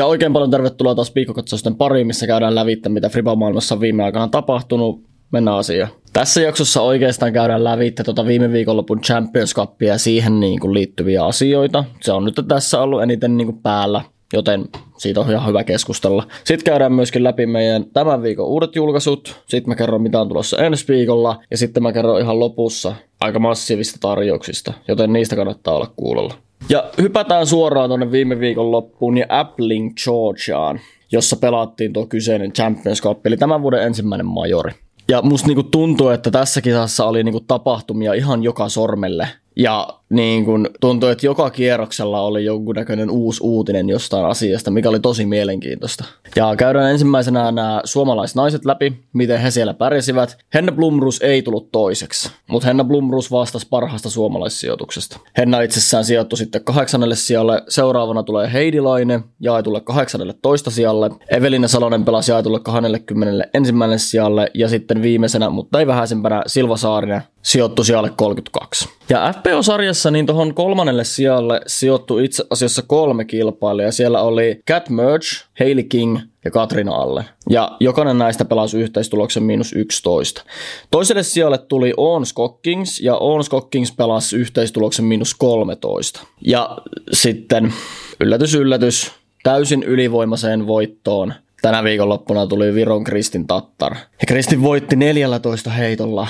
Ja oikein paljon tervetuloa taas viikkokatsausten pariin, missä käydään lävittä, mitä Friba-maailmassa on viime aikana tapahtunut. Mennään asiaan. Tässä jaksossa oikeastaan käydään lävittä tuota viime viikonlopun Champions Cupia ja siihen niin kuin liittyviä asioita. Se on nyt tässä ollut eniten niin kuin päällä, joten siitä on ihan hyvä keskustella. Sitten käydään myöskin läpi meidän tämän viikon uudet julkaisut. Sitten mä kerron, mitä on tulossa ensi viikolla. Ja sitten mä kerron ihan lopussa aika massiivista tarjouksista, joten niistä kannattaa olla kuulolla. Ja hypätään suoraan tuonne viime viikon loppuun ja Appling Georgiaan, jossa pelattiin tuo kyseinen Champions Cup, eli tämän vuoden ensimmäinen majori. Ja musta niinku tuntuu, että tässä kisassa oli niinku tapahtumia ihan joka sormelle. Ja niin kun tuntuu, että joka kierroksella oli jonkunnäköinen uusi uutinen jostain asiasta, mikä oli tosi mielenkiintoista. Ja käydään ensimmäisenä nämä suomalaisnaiset läpi, miten he siellä pärjäsivät. Henna Blumrus ei tullut toiseksi, mutta Henna Blumrus vastasi parhaasta suomalaissijoituksesta. Henna itsessään sijoittui sitten kahdeksannelle sijalle, seuraavana tulee Heidilainen jaetulle kahdeksannelle toista sijalle, Evelina Salonen pelasi jaetulle 20 ensimmäiselle sijalle ja sitten viimeisenä, mutta ei vähäisempänä, Silva Saarinen sijoittui sijalle 32. Ja FPO-sarjassa niin tuohon kolmannelle sijalle sijoittui itse asiassa kolme kilpailijaa. Siellä oli Cat Merge, Hailey King ja Katrina Alle. Ja jokainen näistä pelasi yhteistuloksen miinus 11. Toiselle sijalle tuli On Skockings ja On Skockings pelasi yhteistuloksen miinus 13. Ja sitten yllätys yllätys, täysin ylivoimaseen voittoon tänä viikonloppuna tuli Viron Kristin Tattar. Ja Kristin voitti 14 heitolla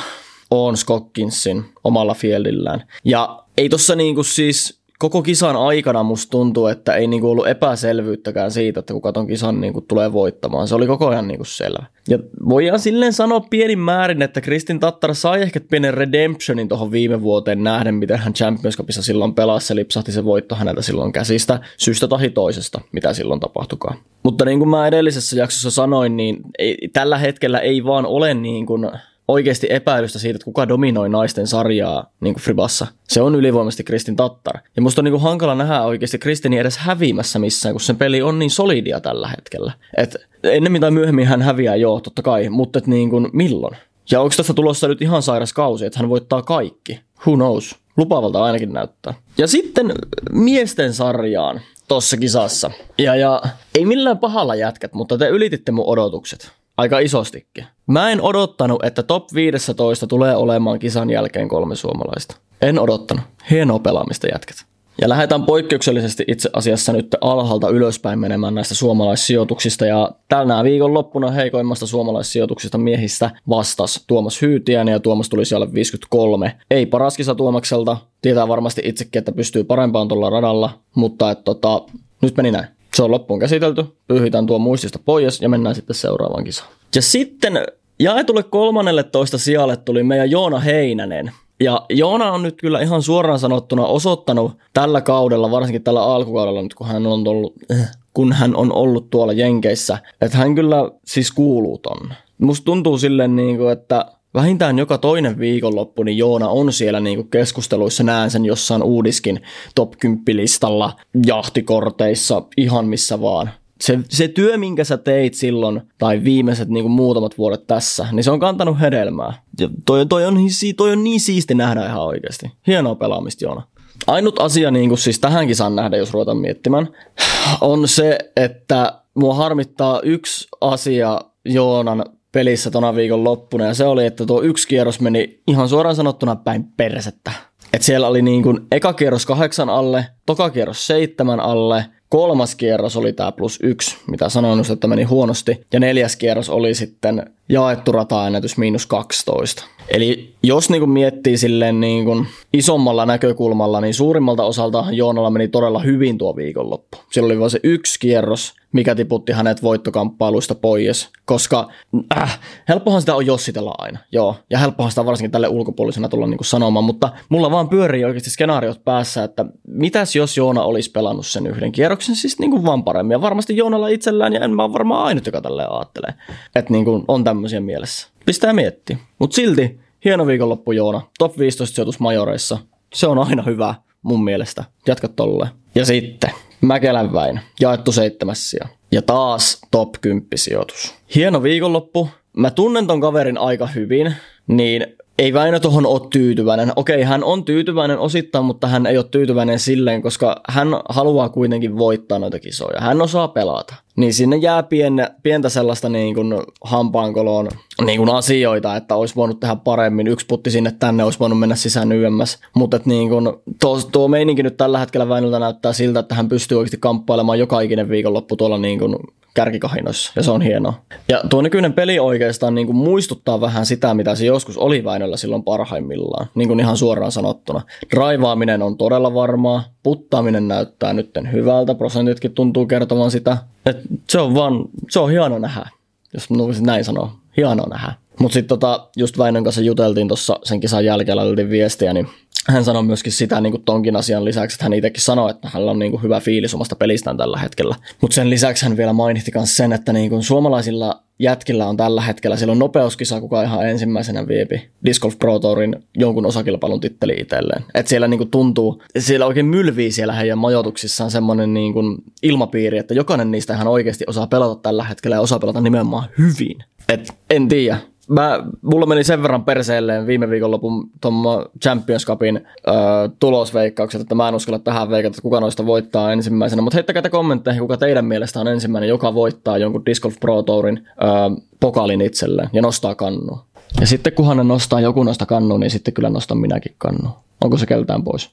on Skokkinsin omalla fieldillään. Ja ei tossa niinku siis koko kisan aikana musta tuntuu, että ei niinku ollut epäselvyyttäkään siitä, että kuka ton kisan niinku tulee voittamaan. Se oli koko ajan niinku selvä. Ja voidaan silleen sanoa pienin määrin, että Kristin Tattar sai ehkä pienen redemptionin tuohon viime vuoteen nähden, miten hän Champions Cupissa silloin pelasi. Se lipsahti se voitto häneltä silloin käsistä, syystä tahi toisesta, mitä silloin tapahtukaan. Mutta niin kuin mä edellisessä jaksossa sanoin, niin ei, tällä hetkellä ei vaan ole niin kuin oikeasti epäilystä siitä, että kuka dominoi naisten sarjaa niin kuin Fribassa. Se on ylivoimaisesti Kristin Tattar. Ja musta on niin kuin hankala nähdä oikeasti Kristini edes häviämässä missään, kun sen peli on niin solidia tällä hetkellä. Et ennemmin tai myöhemmin hän häviää, joo, totta kai, mutta et niin kuin milloin? Ja onko tästä tulossa nyt ihan sairas kausi, että hän voittaa kaikki? Who knows? Lupaavalta ainakin näyttää. Ja sitten miesten sarjaan tossa kisassa. Ja, ja ei millään pahalla jätkät, mutta te ylititte mun odotukset aika isostikin. Mä en odottanut, että top 15 tulee olemaan kisan jälkeen kolme suomalaista. En odottanut. Hienoa pelaamista jätkät. Ja lähdetään poikkeuksellisesti itse asiassa nyt alhaalta ylöspäin menemään näistä suomalaissijoituksista. Ja tällä viikon loppuna heikoimmasta suomalaissijoituksista miehistä vastas Tuomas Hyytiäinen ja Tuomas tuli siellä 53. Ei paras kisa Tuomakselta. Tietää varmasti itsekin, että pystyy parempaan tuolla radalla, mutta et, tota, nyt meni näin. Se on loppuun käsitelty, pyyhitään tuo muistista pois ja mennään sitten seuraavaan kisaan. Ja sitten jaetulle kolmannelle toista sijalle tuli meidän Joona Heinänen. Ja Joona on nyt kyllä ihan suoraan sanottuna osoittanut tällä kaudella, varsinkin tällä alkukaudella nyt kun hän on ollut, äh, kun hän on ollut tuolla Jenkeissä, että hän kyllä siis kuuluu tonne. Musta tuntuu silleen, niin kuin, että vähintään joka toinen viikonloppu, niin Joona on siellä niinku keskusteluissa, näen sen jossain uudiskin top 10 listalla, jahtikorteissa, ihan missä vaan. Se, se työ, minkä sä teit silloin, tai viimeiset niinku muutamat vuodet tässä, niin se on kantanut hedelmää. Ja toi, toi, on, toi on niin siisti nähdä ihan oikeasti. Hienoa pelaamista, Joona. Ainut asia, niin kuin siis tähänkin saan nähdä, jos ruvetaan miettimään, on se, että mua harmittaa yksi asia Joonan pelissä tona viikon loppuna, ja se oli, että tuo yksi kierros meni ihan suoraan sanottuna päin persettä. Et siellä oli niin kuin eka kierros kahdeksan alle, toka kierros seitsemän alle, kolmas kierros oli tämä plus yksi, mitä sanoin että meni huonosti, ja neljäs kierros oli sitten jaettu rata-ennätys miinus 12. Eli jos niin kuin miettii silleen niin kuin isommalla näkökulmalla, niin suurimmalta osalta Joonalla meni todella hyvin tuo viikonloppu. Siellä oli vain se yksi kierros, mikä tiputti hänet voittokamppailuista pois, koska äh, helppohan sitä on jossitella aina, joo, ja helppohan sitä varsinkin tälle ulkopuolisena tulla niin kuin sanomaan, mutta mulla vaan pyörii oikeasti skenaariot päässä, että mitäs jos Joona olisi pelannut sen yhden kierroksen siis niin kuin vaan paremmin, ja varmasti Joonalla itsellään, ja en mä ole varmaan ainut, joka tälleen ajattelee, että niin kuin on tämmöisiä mielessä. Pistää miettiä, mutta silti hieno viikonloppu Joona, top 15 sijoitus majoreissa, se on aina hyvä mun mielestä, jatka tolleen. Ja sitten Mäkelän väin, jaettu seitsemässiä. Ja taas top 10 sijoitus. Hieno viikonloppu. Mä tunnen ton kaverin aika hyvin, niin ei Väinö tuohon ole tyytyväinen. Okei, hän on tyytyväinen osittain, mutta hän ei ole tyytyväinen silleen, koska hän haluaa kuitenkin voittaa noita kisoja. Hän osaa pelata. Niin sinne jää pienä, pientä sellaista niin kuin hampaankoloon niin kuin asioita, että olisi voinut tehdä paremmin. Yksi putti sinne tänne, olisi voinut mennä sisään yömmäs. Mutta niin kuin, tuo, tuo meininki nyt tällä hetkellä Väinöltä näyttää siltä, että hän pystyy oikeasti kamppailemaan joka ikinen viikonloppu tuolla niin kuin kärkikahinoissa, ja se on hienoa. Ja tuo nykyinen peli oikeastaan niin kuin muistuttaa vähän sitä, mitä se joskus oli Väinöllä silloin parhaimmillaan, niin kuin ihan suoraan sanottuna. Draivaaminen on todella varmaa, puttaaminen näyttää nyt hyvältä, prosentitkin tuntuu kertovan sitä. Et se on vaan, se on hieno nähdä, jos voisin näin sanoa. Hienoa nähdä. Mutta sitten tota, just Väinön kanssa juteltiin tuossa sen kisan jälkeen, viestiä, niin hän sanoi myöskin sitä niin kuin tonkin asian lisäksi, että hän itsekin sanoi, että hänellä on niin kuin hyvä fiilis omasta pelistään tällä hetkellä. Mutta sen lisäksi hän vielä mainitti myös sen, että niin kuin suomalaisilla jätkillä on tällä hetkellä, silloin nopeuskisa, kuka ihan ensimmäisenä viepi Disc Golf Pro Tourin jonkun osakilpailun titteli itselleen. Et siellä niin kuin tuntuu, siellä oikein mylvii siellä heidän majoituksissaan semmoinen niin kuin ilmapiiri, että jokainen niistä ihan oikeasti osaa pelata tällä hetkellä ja osaa pelata nimenomaan hyvin. Et en tiedä, mä, mulla meni sen verran perseelleen viime viikonlopun tuon Champions Cupin ö, tulosveikkaukset, että mä en uskalla tähän veikata, että kuka noista voittaa ensimmäisenä. Mutta heittäkää te kommentteihin, kuka teidän mielestä on ensimmäinen, joka voittaa jonkun Disc Golf Pro Tourin ö, pokalin itselleen ja nostaa kannu. Ja sitten kunhan ne nostaa joku noista kannu, niin sitten kyllä nostan minäkin kannu. Onko se keltään pois?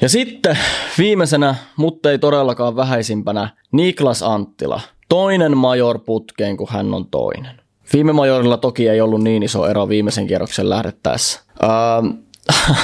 Ja sitten viimeisenä, mutta ei todellakaan vähäisimpänä, Niklas Anttila. Toinen major putkeen, kun hän on toinen. Viime majorilla toki ei ollut niin iso ero viimeisen kierroksen lähdettäessä. Ähm,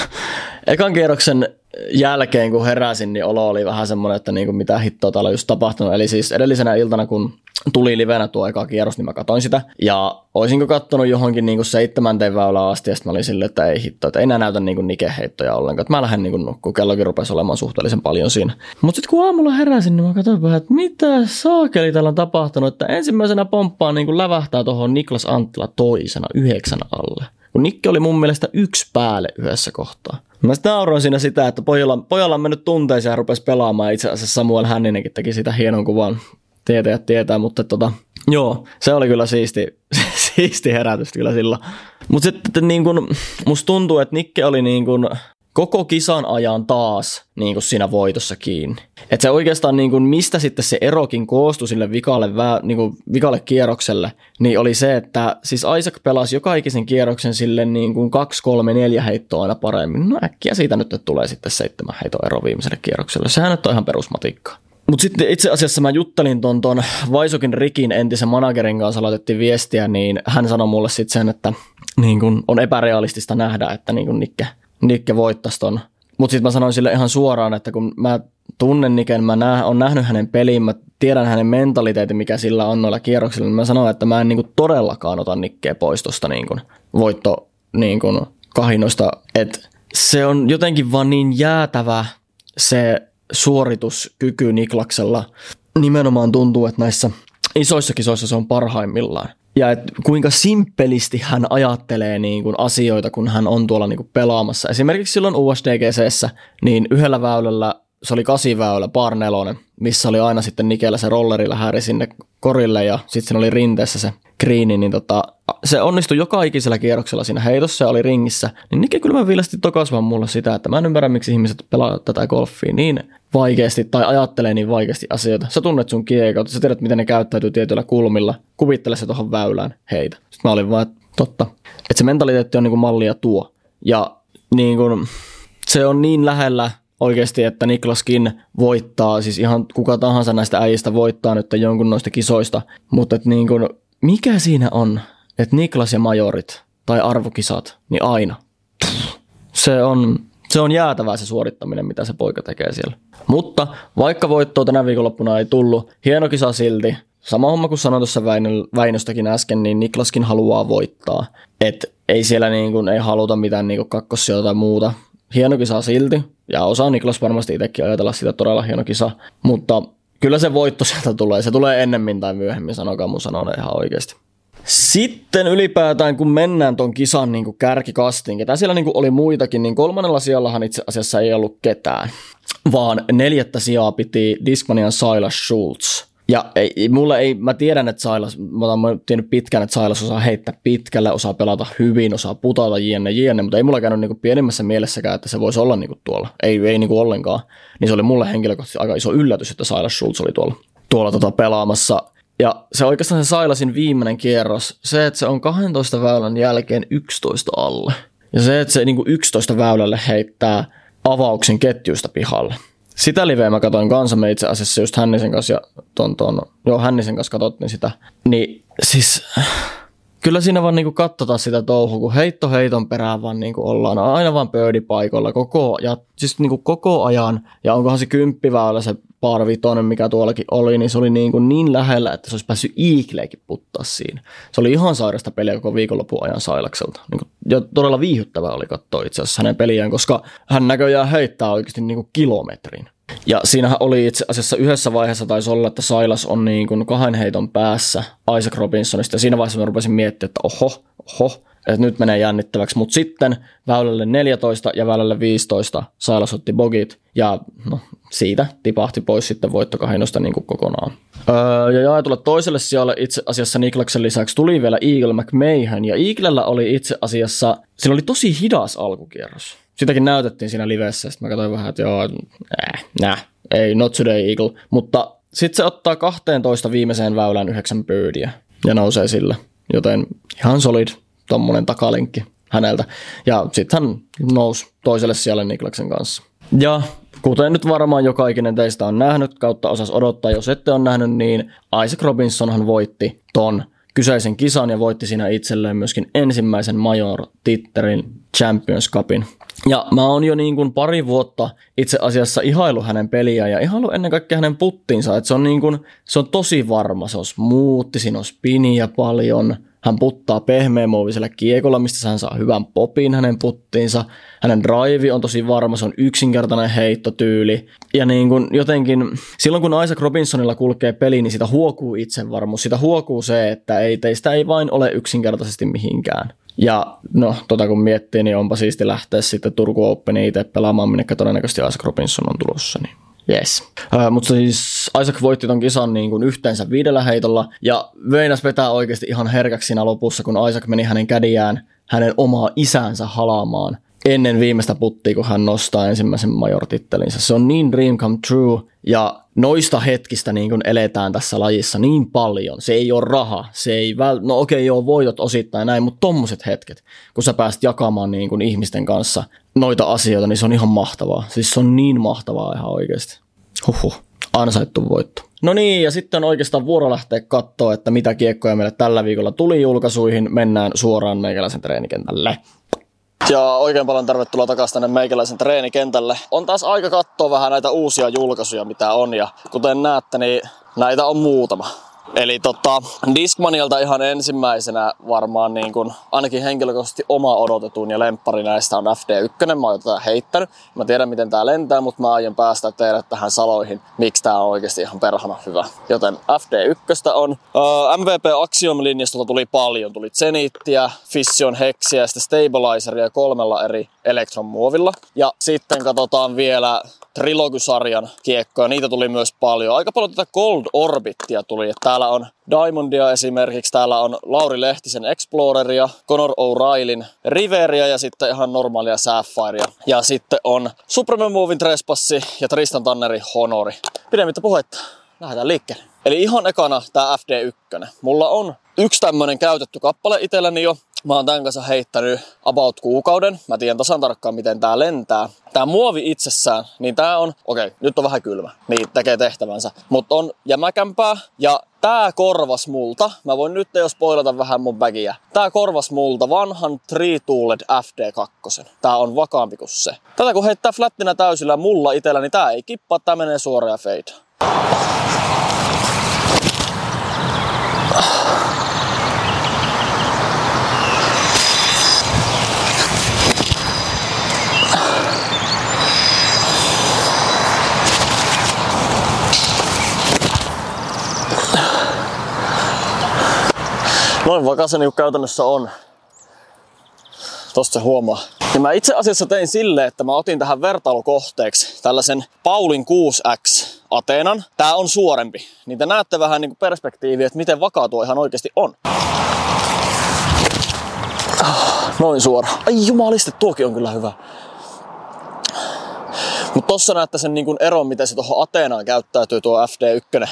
ekan kierroksen jälkeen, kun heräsin, niin olo oli vähän semmoinen, että niin kuin mitä hittoa täällä on just tapahtunut. Eli siis edellisenä iltana, kun tuli livenä tuo eka kierros, niin mä katsoin sitä. Ja olisinko kattonut johonkin niin kuin seitsemänteen väylään asti, ja sitten mä olin silleen, että ei hitto, että ei enää näytä niin nikeheittoja ollenkaan. Että mä lähden niin kuin nukkuu, kellokin rupesi olemaan suhteellisen paljon siinä. Mutta sitten kun aamulla heräsin, niin mä katsoin että mitä saakeli täällä on tapahtunut, että ensimmäisenä pomppaan niin kuin lävähtää tuohon Niklas Anttila toisena yhdeksän alle. Kun Nikke oli mun mielestä yksi päälle yhdessä kohtaa. Mä sitten nauroin siinä sitä, että pojalla, pojalla on mennyt tunteisiin ja rupesi pelaamaan. Itse asiassa Samuel Hänninenkin teki sitä hienon kuvan tietäjät tietää, mutta tota, joo, se oli kyllä siisti, siisti herätys kyllä sillä. Mutta sitten niin kun, musta tuntuu, että Nikke oli niin kun, koko kisan ajan taas niin kuin siinä voitossa kiinni. Et se oikeastaan, niin kuin, mistä sitten se erokin koostui sille vikalle, vää, niin kuin, vikalle kierrokselle, niin oli se, että siis Isaac pelasi joka ikisen kierroksen sille niin kuin kaksi, kolme, neljä heittoa aina paremmin. No äkkiä siitä nyt tulee sitten seitsemän heiton ero viimeiselle kierrokselle. Sehän nyt on ihan perusmatikkaa. Mutta sitten itse asiassa mä juttelin ton, ton Vaisokin Rikin entisen managerin kanssa, laitettiin viestiä, niin hän sanoi mulle sitten sen, että niin kun on epärealistista nähdä, että niin kun Nikke, Nikke voittaisi ton. Mutta sitten mä sanoin sille ihan suoraan, että kun mä tunnen Niken, mä nä- on nähnyt hänen pelin, mä tiedän hänen mentaliteetin, mikä sillä on noilla kierroksilla, niin mä sanoin, että mä en niin todellakaan ota Nikkeä pois tuosta niin voitto niin kun, kahinoista. että se on jotenkin vaan niin jäätävä se suorituskyky Niklaksella nimenomaan tuntuu, että näissä isoissa kisoissa se on parhaimmillaan. Ja et kuinka simppelisti hän ajattelee niin kuin asioita, kun hän on tuolla niin kuin pelaamassa. Esimerkiksi silloin USDGCssä, niin yhdellä väylällä, se oli kasiväylä, par nelonen, missä oli aina sitten Nikellä se rollerilla häri sinne korille ja sitten oli rinteessä se kriini, niin tota, se onnistui joka ikisellä kierroksella siinä heitossa ja oli ringissä, niin Nikke kyllä viilasti tokas vaan mulle sitä, että mä en ymmärrä, miksi ihmiset pelaa tätä golfia niin vaikeasti tai ajattelee niin vaikeasti asioita. Sä tunnet sun kiekot, sä tiedät, miten ne käyttäytyy tietyillä kulmilla, kuvittele se tuohon väylään, heitä. Sitten mä olin vaan, että totta. Että se mentaliteetti on niin kuin mallia tuo. Ja niin kuin, se on niin lähellä oikeasti, että Niklaskin voittaa, siis ihan kuka tahansa näistä äijistä voittaa nyt jonkun noista kisoista, mutta että niin kuin, mikä siinä on, että Niklas ja majorit tai arvokisat, niin aina. Se on, se on jäätävää se suorittaminen, mitä se poika tekee siellä. Mutta vaikka voittoa tänä viikonloppuna ei tullut, hieno kisa silti. Sama homma kuin sanoin tuossa Väinöstäkin äsken, niin Niklaskin haluaa voittaa. Et ei siellä niin kuin, ei haluta mitään niin kakkosia tai muuta. Hieno kisa silti, ja osaa Niklas varmasti itsekin ajatella sitä todella hieno kisa, mutta kyllä se voitto sieltä tulee. Se tulee ennemmin tai myöhemmin, sanokaa mun sanoa ihan oikeasti. Sitten ylipäätään, kun mennään ton kisan niin kärkikastiin, ketä siellä niin oli muitakin, niin kolmannella sijallahan itse asiassa ei ollut ketään, vaan neljättä sijaa piti Discmanian Silas Schultz. Ja ei, mulle ei, mä tiedän, että Sailas, mä oon tiennyt pitkään, että Sailas osaa heittää pitkälle, osaa pelata hyvin, osaa putata jne, jne, mutta ei mulla käynyt niinku pienimmässä mielessäkään, että se voisi olla niinku tuolla. Ei, ei niinku ollenkaan. Niin se oli mulle henkilökohtaisesti aika iso yllätys, että Sailas Schultz oli tuolla, tuolla tota pelaamassa. Ja se oikeastaan se Sailasin viimeinen kierros, se, että se on 12 väylän jälkeen 11 alle. Ja se, että se niinku 11 väylälle heittää avauksen ketjuista pihalle sitä liveä mä katsoin kanssa, me itse asiassa just Hännisen kanssa ja ton, ton, joo Hännisen kanssa katsottiin sitä. Niin siis kyllä siinä vaan niinku katsotaan sitä touhua, kun heitto heiton perään vaan niinku ollaan aina vaan pöydipaikoilla koko, ja, siis niinku koko ajan. Ja onkohan se kymppiväylä se par mikä tuollakin oli, niin se oli niin, kuin niin lähellä, että se olisi päässyt Eagleekin puttaa siinä. Se oli ihan sairasta peliä koko viikonlopun ajan Sailakselta. Niin kuin, ja todella viihyttävää oli katsoa itse asiassa hänen peliään, koska hän näköjään heittää oikeasti niin kuin kilometrin. Ja siinähän oli itse asiassa yhdessä vaiheessa taisi olla, että Sailas on niin kuin kahden heiton päässä Isaac Robinsonista. Ja siinä vaiheessa mä rupesin miettimään, että oho, oho, että nyt menee jännittäväksi. Mutta sitten väylälle 14 ja väylälle 15 Sailas otti bogit ja no, siitä tipahti pois sitten voittokahinosta niin kuin kokonaan. Öö, ja jaetulle toiselle sijalle itse asiassa Niklaksen lisäksi tuli vielä Eagle McMahon ja Eaglella oli itse asiassa, sillä oli tosi hidas alkukierros. Sitäkin näytettiin siinä livessä, sitten mä katsoin vähän, että joo, äh, nää, ei, not today Eagle. Mutta sitten se ottaa 12 viimeiseen väylään yhdeksän birdiä ja nousee sillä. Joten ihan solid tommonen takalenkki häneltä. Ja sitten hän nousi toiselle sijalle Niklaksen kanssa. Ja kuten nyt varmaan joka ikinen teistä on nähnyt, kautta osas odottaa, jos ette ole nähnyt, niin Isaac Robinsonhan voitti ton kyseisen kisan ja voitti siinä itselleen myöskin ensimmäisen major-titterin Champions Cupin. Ja mä oon jo niin kuin pari vuotta itse asiassa ihailu hänen peliään ja ihailu ennen kaikkea hänen puttinsa. Se on, niin kuin, se on tosi varma, se on smoothi, siinä on spiniä paljon – hän puttaa pehmeämuovisella kiekolla, mistä hän saa hyvän popin hänen puttiinsa. Hänen drive on tosi varma, se on yksinkertainen heittotyyli. Ja niin kuin jotenkin, silloin kun Isaac Robinsonilla kulkee peli, niin sitä huokuu itsevarmuus. Sitä huokuu se, että ei, teistä ei vain ole yksinkertaisesti mihinkään. Ja no, tota kun miettii, niin onpa siisti lähteä sitten Turku Openiin itse pelaamaan, minne todennäköisesti Isaac Robinson on tulossa. Niin Yes. Uh, mutta siis Isaac voitti ton kisan niin kuin yhteensä viidellä heitolla ja Veinas vetää oikeasti ihan herkäksi siinä lopussa, kun Isaac meni hänen kädiään hänen omaa isänsä halaamaan ennen viimeistä puttia, kun hän nostaa ensimmäisen major-tittelinsä. Se on niin dream come true ja noista hetkistä niin kuin eletään tässä lajissa niin paljon. Se ei ole raha, se ei väl... no okei okay, joo voitot osittain näin, mutta tommoset hetket, kun sä pääst jakamaan niin kuin ihmisten kanssa noita asioita, niin se on ihan mahtavaa. Siis se on niin mahtavaa ihan oikeasti. Huhhuh, ansaittu voitto. No niin, ja sitten on oikeastaan vuoro lähteä katsoa, että mitä kiekkoja meille tällä viikolla tuli julkaisuihin. Mennään suoraan meikäläisen treenikentälle. Ja oikein paljon tervetuloa takaisin tänne meikäläisen treenikentälle. On taas aika katsoa vähän näitä uusia julkaisuja, mitä on. Ja kuten näette, niin näitä on muutama. Eli tota, Discmanialta ihan ensimmäisenä varmaan niin kun, ainakin henkilökohtaisesti oma odotetun ja lemppari näistä on FD1. Mä oon tätä heittänyt. Mä tiedän miten tää lentää, mutta mä aion päästä teidät tähän saloihin, miksi tää on oikeasti ihan perhana hyvä. Joten FD1 on. Uh, MVP Axiom-linjastolta tuli paljon. Tuli Zenittiä, Fission Hexiä ja sitten Stabilizeria kolmella eri elektronmuovilla. Ja sitten katsotaan vielä Trilogy-sarjan kiekkoja, niitä tuli myös paljon. Aika paljon tätä Cold Orbitia tuli, että täällä on Diamondia esimerkiksi, täällä on Lauri Lehtisen Exploreria, Conor O'Reillyn Riveria ja sitten ihan normaalia Sapphirea. Ja sitten on Supreme Moving Trespassi ja Tristan Tanneri Honori. Pidemmittä puhetta, lähdetään liikkeelle. Eli ihan ekana tää FD1. Mulla on yksi tämmönen käytetty kappale itselläni jo. Mä oon tämän kanssa heittänyt about kuukauden. Mä tiedän tasan tarkkaan, miten tää lentää. Tää muovi itsessään, niin tää on, okei, okay, nyt on vähän kylmä, niin tekee tehtävänsä. Mutta on jämäkämpää ja tää korvas multa, mä voin nyt jo spoilata vähän mun bagia. Tää korvas multa vanhan Three Tooled FD2. Tää on vakaampi kuin se. Tätä kun heittää flattina täysillä mulla itellä, niin tää ei kippaa, tää menee suoraan fade. Noin vakaa se niinku käytännössä on. Tosta huomaa. Ja mä itse asiassa tein silleen, että mä otin tähän vertailukohteeksi tällaisen Paulin 6X Ateenan. Tää on suorempi. Niin te näette vähän niin perspektiiviä, että miten vakaa tuo ihan oikeasti on. Noin suora. Ai jumaliste, tuokin on kyllä hyvä. Mutta tossa näette sen niin eron, miten se tuohon Ateenaan käyttäytyy tuo FD1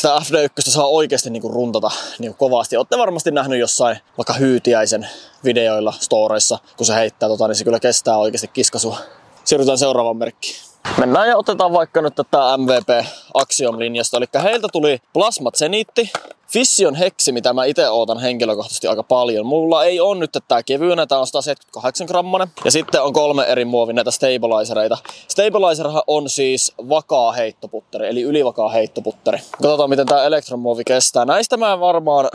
sitä FD1 saa oikeasti niin kuin runtata niin kuin kovasti. Olette varmasti nähnyt jossain vaikka Hyytiäisen videoilla, storeissa, kun se heittää tota, niin se kyllä kestää oikeasti kiskasua. Siirrytään seuraavaan merkkiin. Mennään ja otetaan vaikka nyt tätä MVP Axiom-linjasta. Eli heiltä tuli Plasma Zenitti, Fission heksi, mitä mä itse ootan henkilökohtaisesti aika paljon. Mulla ei on nyt tää kevyenä, tää on 178 grammanen. Ja sitten on kolme eri muovin näitä stabilizereita. Stabilizerhan on siis vakaa heittoputteri, eli ylivakaa heittoputteri. Katsotaan miten tää elektronmuovi kestää. Näistä mä varmaan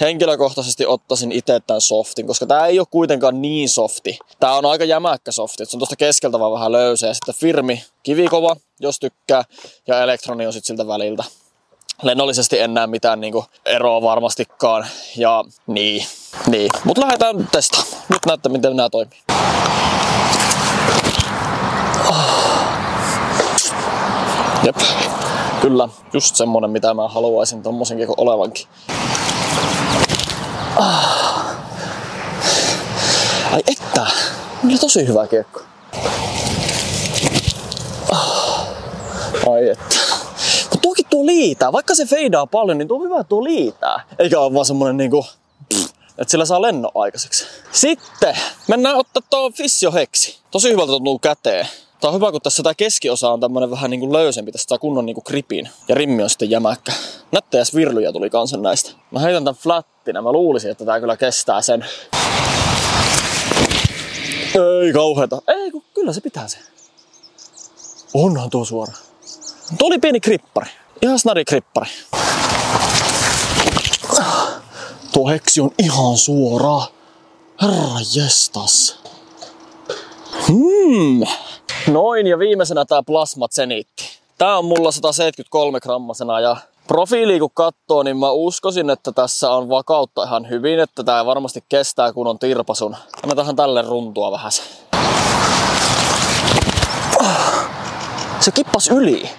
henkilökohtaisesti ottaisin itse tämän softin, koska tämä ei ole kuitenkaan niin softi. Tämä on aika jämäkkä softi, se on tuosta keskeltä vaan vähän löysä ja sitten firmi kivikova, jos tykkää, ja elektroni on sitten siltä väliltä lennollisesti en näe mitään niinku eroa varmastikaan. Ja niin, niin. Mutta lähdetään testaamaan. Nyt näette, miten nämä toimii. Jep, kyllä, just semmonen mitä mä haluaisin tommosenkin olevankin. Ai että, oli tosi hyvä kiekko. Ai että tuo liitää. Vaikka se feidaa paljon, niin on hyvä, että tuo liitää. Eikä ole vaan semmonen niinku, että sillä saa lennon aikaiseksi. Sitten mennään ottaa tuo Fissio-heksi. Tosi hyvältä tuntuu käteen. Tää on hyvä, kun tässä tää keskiosa on tämmönen vähän niinku löysempi. Tästä saa kunnon niinku gripin. Ja rimmi on sitten jämäkkä. Nättejä svirlyjä tuli kanssa näistä. Mä heitän tän flattina. Mä luulisin, että tää kyllä kestää sen. Ei kauheeta. Ei, kun kyllä se pitää se. Onhan tuo suora. Tuo oli pieni krippari. Ihan snadi krippari. Tuo heksi on ihan suora. Herra jestas. Hmm. Noin ja viimeisenä tää plasma zenitti. Tää on mulla 173 grammasena ja profiili kun katsoo, niin mä uskoisin, että tässä on vakautta ihan hyvin, että tää varmasti kestää kun on tirpasun. Annetaan tälle runtua vähän. Se kippas yli.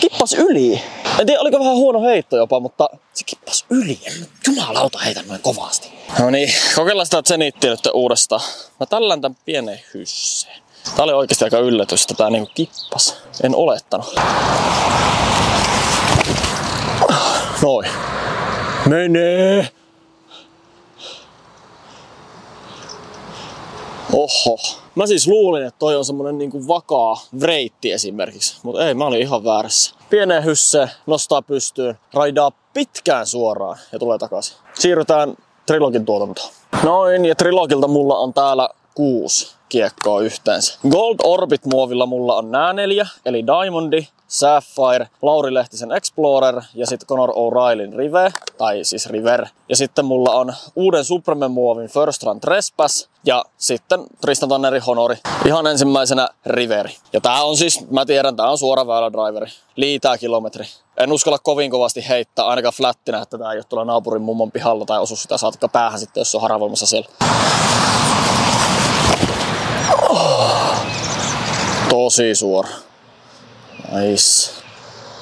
Kippas yli. En tiedä, oliko vähän huono heitto jopa, mutta se kippas yli. Jumalauta heitä noin kovasti. No niin, kokeillaan sitä Zenittiä nyt uudestaan. Mä tällän tän pienen hysseen. Tää oli oikeasti aika yllätys, että tää niinku kippas. En olettanut. Noin. Menee! Oho. Mä siis luulin, että toi on semmonen niinku vakaa vreitti esimerkiksi, mutta ei, mä olin ihan väärässä. Pieneen hysse, nostaa pystyyn, raidaa pitkään suoraan ja tulee takaisin. Siirrytään Trilogin tuotantoon. Noin, ja Trilogilta mulla on täällä kuusi kiekkoa yhteensä. Gold Orbit muovilla mulla on nää neljä, eli Diamondi, Sapphire, Lauri Lehtisen Explorer ja sitten Conor O'Reillyn Rive, tai siis River. Ja sitten mulla on uuden Supreme muovin First Run Trespass ja sitten Tristan Tanneri Honori. Ihan ensimmäisenä Riveri. Ja tää on siis, mä tiedän, tää on suora driveri. Liitää kilometri. En uskalla kovin kovasti heittää ainakaan flattina, että tää ei ole tuolla naapurin mummon pihalla tai osu sitä saatikka päähän sitten, jos on haravoimassa siellä. Tosi suora. Nice.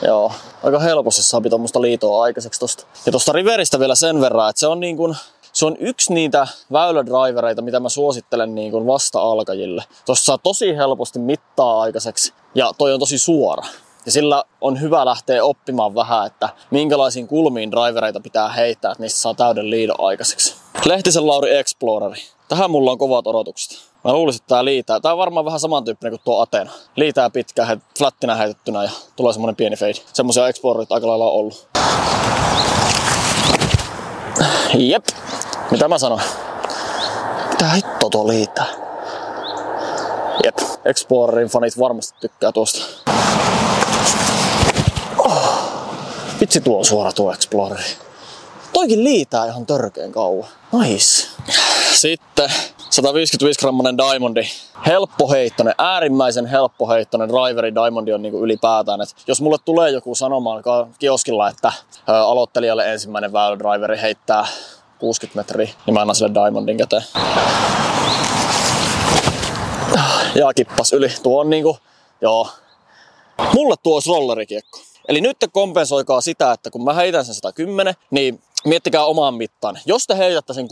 Joo, aika helposti saa tuommoista liitoa aikaiseksi tosta. Ja tosta Riveristä vielä sen verran, että se on niin kuin, se on yksi niitä väylädrivereita, mitä mä suosittelen niin kuin vasta-alkajille. Tuossa saa tosi helposti mittaa aikaiseksi ja toi on tosi suora. Ja sillä on hyvä lähteä oppimaan vähän, että minkälaisiin kulmiin drivereita pitää heittää, että niistä saa täyden liidon aikaiseksi. Lehtisen Lauri Exploreri. Tähän mulla on kovat odotukset. Mä luulisin, että tää liitää. Tää on varmaan vähän samantyyppinen kuin tuo Atena. Liitää pitkään, he, flattina heitettynä ja tulee semmonen pieni fade. Semmoisia Explorerit aika lailla on ollut. Jep. Mitä mä sanoin? Mitä hitto tuo liitää? Jep. Explorerin fanit varmasti tykkää tuosta. Oh. Vitsi tuo on suora tuo Exploreri. Toikin liitää ihan törkeen kauan. Nice. Sitten 155 grammanen Diamondi. Helppoheittonen, äärimmäisen helppoheittonen driveri Diamondi on niinku ylipäätään. Et jos mulle tulee joku sanomaan kioskilla, että aloittelijalle ensimmäinen väylädriveri heittää 60 metriä, niin mä annan sille Diamondin käteen. Ja kippas yli. Tuo on niinku, joo. Mulle tuo rollerikiekko. Eli nyt te kompensoikaa sitä, että kun mä heitän sen 110, niin miettikää omaan mittaan. Jos te heitätte sen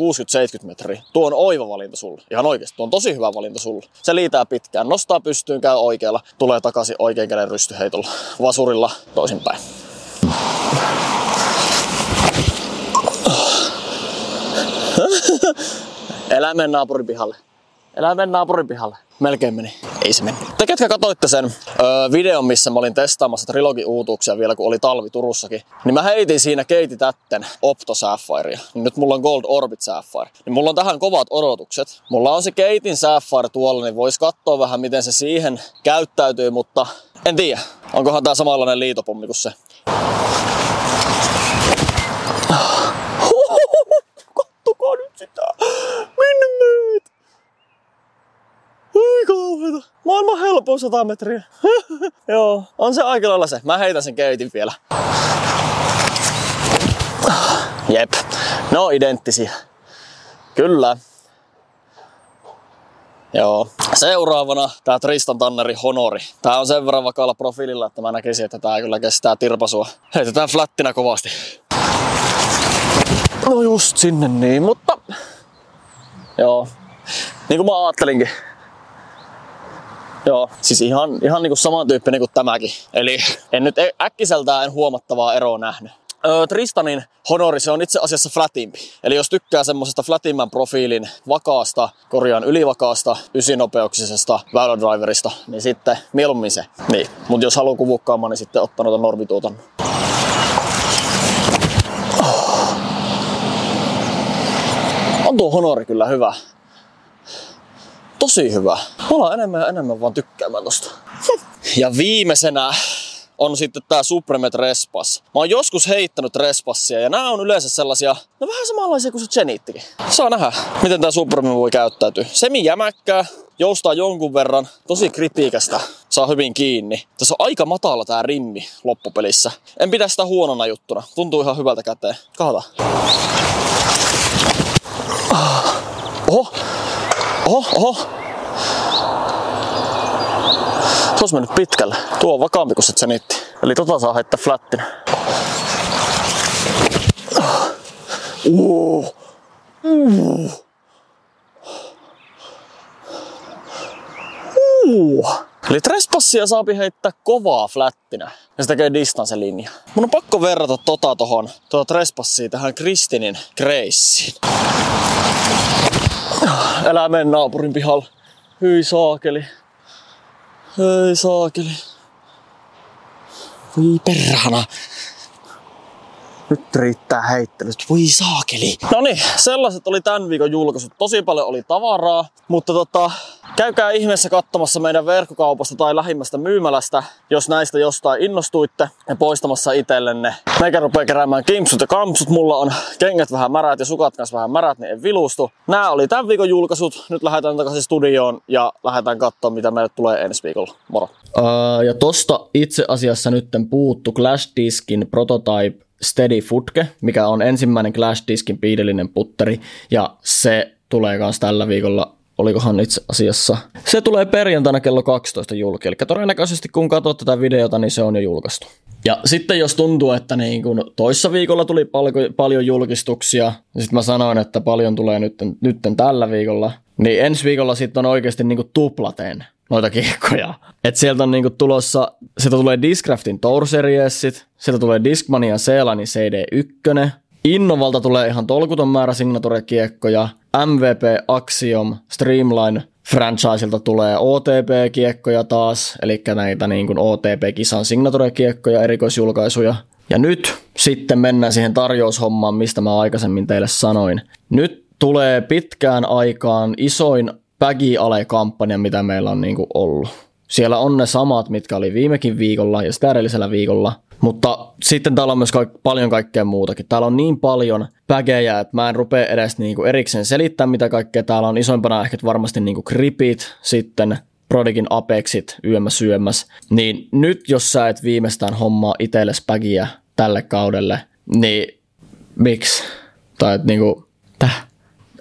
60-70 metriä, tuo on oiva valinta sulle. Ihan oikeasti, tuo on tosi hyvä valinta sulle. Se liitää pitkään, nostaa pystyyn, käy oikealla, tulee takaisin oikein käden rystyheitolla, vasurilla toisinpäin. Elä mennä naapurin pihalle. Elä mennä naapurin pihalle. Melkein meni. Ei se meni. Te ketkä katsoitte sen öö, videon, missä mä olin testaamassa trilogi-uutuuksia vielä, kun oli talvi Turussakin, niin mä heitin siinä Keiti Tätten Opto Sapphirea. Niin nyt mulla on Gold Orbit Sapphire. Niin mulla on tähän kovat odotukset. Mulla on se Keitin Sapphire tuolla, niin vois katsoa vähän, miten se siihen käyttäytyy, mutta en tiedä. Onkohan tää samanlainen liitopommi kuin se. Kattokaa nyt sitä! Minne meet? Kauheeta. Maailman helpoin 100 metriä. Joo, on se aika lailla se. Mä heitän sen keitin vielä. Jep. No identtisiä. Kyllä. Joo. Seuraavana tää Tristan Tanneri Honori. Tää on sen verran vakaalla profiililla, että mä näkisin, että tää kyllä kestää tirpasua. Heitetään flattina kovasti. No just sinne niin, mutta... Joo. Niin kuin mä ajattelinkin. Joo, siis ihan, ihan niin kuin samantyyppinen kuin tämäkin. Eli en nyt äkkiseltään en huomattavaa eroa nähnyt. Tristanin honori se on itse asiassa flatimpi. Eli jos tykkää semmoisesta flatimman profiilin vakaasta, korjaan ylivakaasta, ysinopeuksisesta väylädriverista, niin sitten mieluummin se. Niin. Mutta jos haluaa kuvukkaamman, niin sitten ottaa noita normituotannon. On tuo honori kyllä hyvä. Tosi hyvä. On enemmän ja enemmän vaan tykkäämään tosta. Ja viimeisenä on sitten tää Supremet Respas. Mä oon joskus heittänyt Respassia ja nämä on yleensä sellaisia, no vähän samanlaisia kuin se Genittikin. Saa nähdä, miten tää Supreme voi käyttäytyä. Semi jämäkkää, joustaa jonkun verran, tosi kripiikästä, saa hyvin kiinni. Tässä on aika matala tää rimmi loppupelissä. En pidä sitä huonona juttuna, tuntuu ihan hyvältä käteen. Kahta. Oho, oho, oho. Olisi mennyt pitkälle. Tuo on vakaampi kuin se zenitti. Eli tota saa heittää flattina. Uh. Uh. Uh. Eli trespassia saapi heittää kovaa flättinä. Ja se tekee distancelinja. Mun on pakko verrata tota tohon, tuota trespassia tähän Kristinin Gracein. Älä mene naapurin pihalle. Hyi saakeli. Hei saakeli. Voi perhana. Nyt riittää heittelystä. Voi saakeli. No niin, sellaiset oli tämän viikon julkaisut. Tosi paljon oli tavaraa, mutta tota, käykää ihmeessä katsomassa meidän verkkokaupasta tai lähimmästä myymälästä, jos näistä jostain innostuitte ja poistamassa itsellenne. Meikä rupeaa keräämään kimpsut ja kampsut. Mulla on kengät vähän märät ja sukat kanssa vähän märät, niin en vilustu. Nämä oli tämän viikon julkaisut. Nyt lähdetään takaisin studioon ja lähdetään katsomaan, mitä meille tulee ensi viikolla. Moro. Uh, ja tosta itse asiassa nytten puuttu Clash Diskin prototype Steady Futke, mikä on ensimmäinen Clash Diskin piidellinen putteri, ja se tulee myös tällä viikolla olikohan itse asiassa. Se tulee perjantaina kello 12 julki, eli todennäköisesti kun katsot tätä videota, niin se on jo julkaistu. Ja sitten jos tuntuu, että niin kun toissa viikolla tuli paljon, paljon julkistuksia, niin sitten mä sanoin, että paljon tulee nytten, nytten tällä viikolla, niin ensi viikolla sitten on oikeasti niin tuplaten noita kiekkoja. Et sieltä on niinku tulossa, sieltä tulee Discraftin Tour Seriesit, sieltä tulee Discmania Seelani CD1, Innovalta tulee ihan tolkuton määrä signature-kiekkoja, MVP Axiom Streamline franchiselta tulee OTP-kiekkoja taas, eli näitä niin kuin OTP-kisan signature-kiekkoja, erikoisjulkaisuja. Ja nyt sitten mennään siihen tarjoushommaan, mistä mä aikaisemmin teille sanoin. Nyt tulee pitkään aikaan isoin Baggy-ale-kampanja, mitä meillä on niin kuin ollut. Siellä on ne samat, mitkä oli viimekin viikolla ja sitä edellisellä viikolla. Mutta sitten täällä on myös kaik- paljon kaikkea muutakin. Täällä on niin paljon pägejä, että mä en rupea edes niinku erikseen selittämään, mitä kaikkea täällä on. Isoimpana ehkä varmasti niinku kripit, sitten Prodigin Apexit, YMS, YMS. Niin nyt jos sä et viimeistään hommaa itsellesi pägiä tälle kaudelle, niin miksi? Tai että niinku,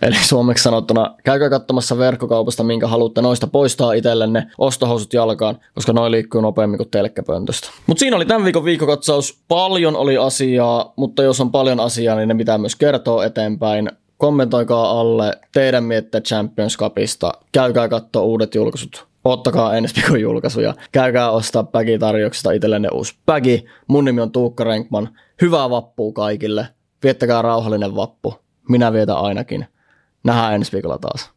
Eli suomeksi sanottuna, käykää katsomassa verkkokaupasta, minkä haluatte noista poistaa itsellenne ostohousut jalkaan, koska noin liikkuu nopeammin kuin telkkäpöntöstä. Mutta siinä oli tämän viikon viikkokatsaus. Paljon oli asiaa, mutta jos on paljon asiaa, niin ne pitää myös kertoa eteenpäin. Kommentoikaa alle teidän mietteet Champions Cupista. Käykää katsoa uudet julkaisut ottakaa ensi viikon julkaisuja. Käykää ostaa pägitarjouksesta itsellenne uusi pägi. Mun nimi on Tuukka Renkman. Hyvää vappua kaikille. Viettäkää rauhallinen vappu. Minä vietän ainakin. Nähdään ensi viikolla taas.